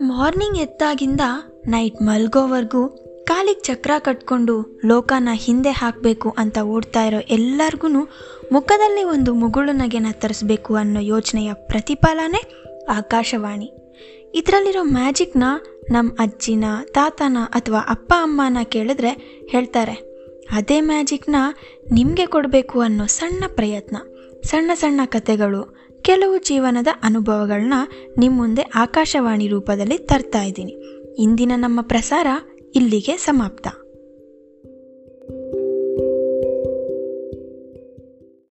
Morning ಎದ್ದಾಗಿಂದ night ಮಲ್ಗೋವರೆಗೂ ಕಾಲಿಗೆ ಚಕ್ರ ಕಟ್ಕೊಂಡು ಲೋಕನ ಹಿಂದೆ ಹಾಕಬೇಕು ಅಂತ ಓಡ್ತಾ ಇರೋ ಎಲ್ಲರಿಗೂ ಮುಖದಲ್ಲಿ ಒಂದು ಮುಗುಳು ನಗೆನ ತರಿಸ್ಬೇಕು ಅನ್ನೋ ಯೋಚನೆಯ ಪ್ರತಿಫಲನೇ ಆಕಾಶವಾಣಿ. ಇದರಲ್ಲಿರೋ ಮ್ಯಾಜಿಕ್ನ ನಮ್ಮ ಅಜ್ಜಿನ, ತಾತನ ಅಥವಾ ಅಪ್ಪ ಅಮ್ಮನ ಕೇಳಿದ್ರೆ ಹೇಳ್ತಾರೆ, ಅದೇ ಮ್ಯಾಜಿಕ್ನ ನಿಮಗೆ ಕೊಡಬೇಕು ಅನ್ನೋ ಸಣ್ಣ ಪ್ರಯತ್ನ, ಸಣ್ಣ ಸಣ್ಣ ಕಥೆಗಳು ಕೆಲವು ಜೀವನದ ಅನುಭವಗಳನ್ನ ನಿಮ್ಮ ಮುಂದೆ ಆಕಾಶವಾಣಿ ರೂಪದಲ್ಲಿ ತರ್ತಾ ಇದ್ದೀನಿ. ಇಂದಿನ ನಮ್ಮ ಪ್ರಸಾರ ಇಲ್ಲಿಗೆ ಸಮಾಪ್ತ.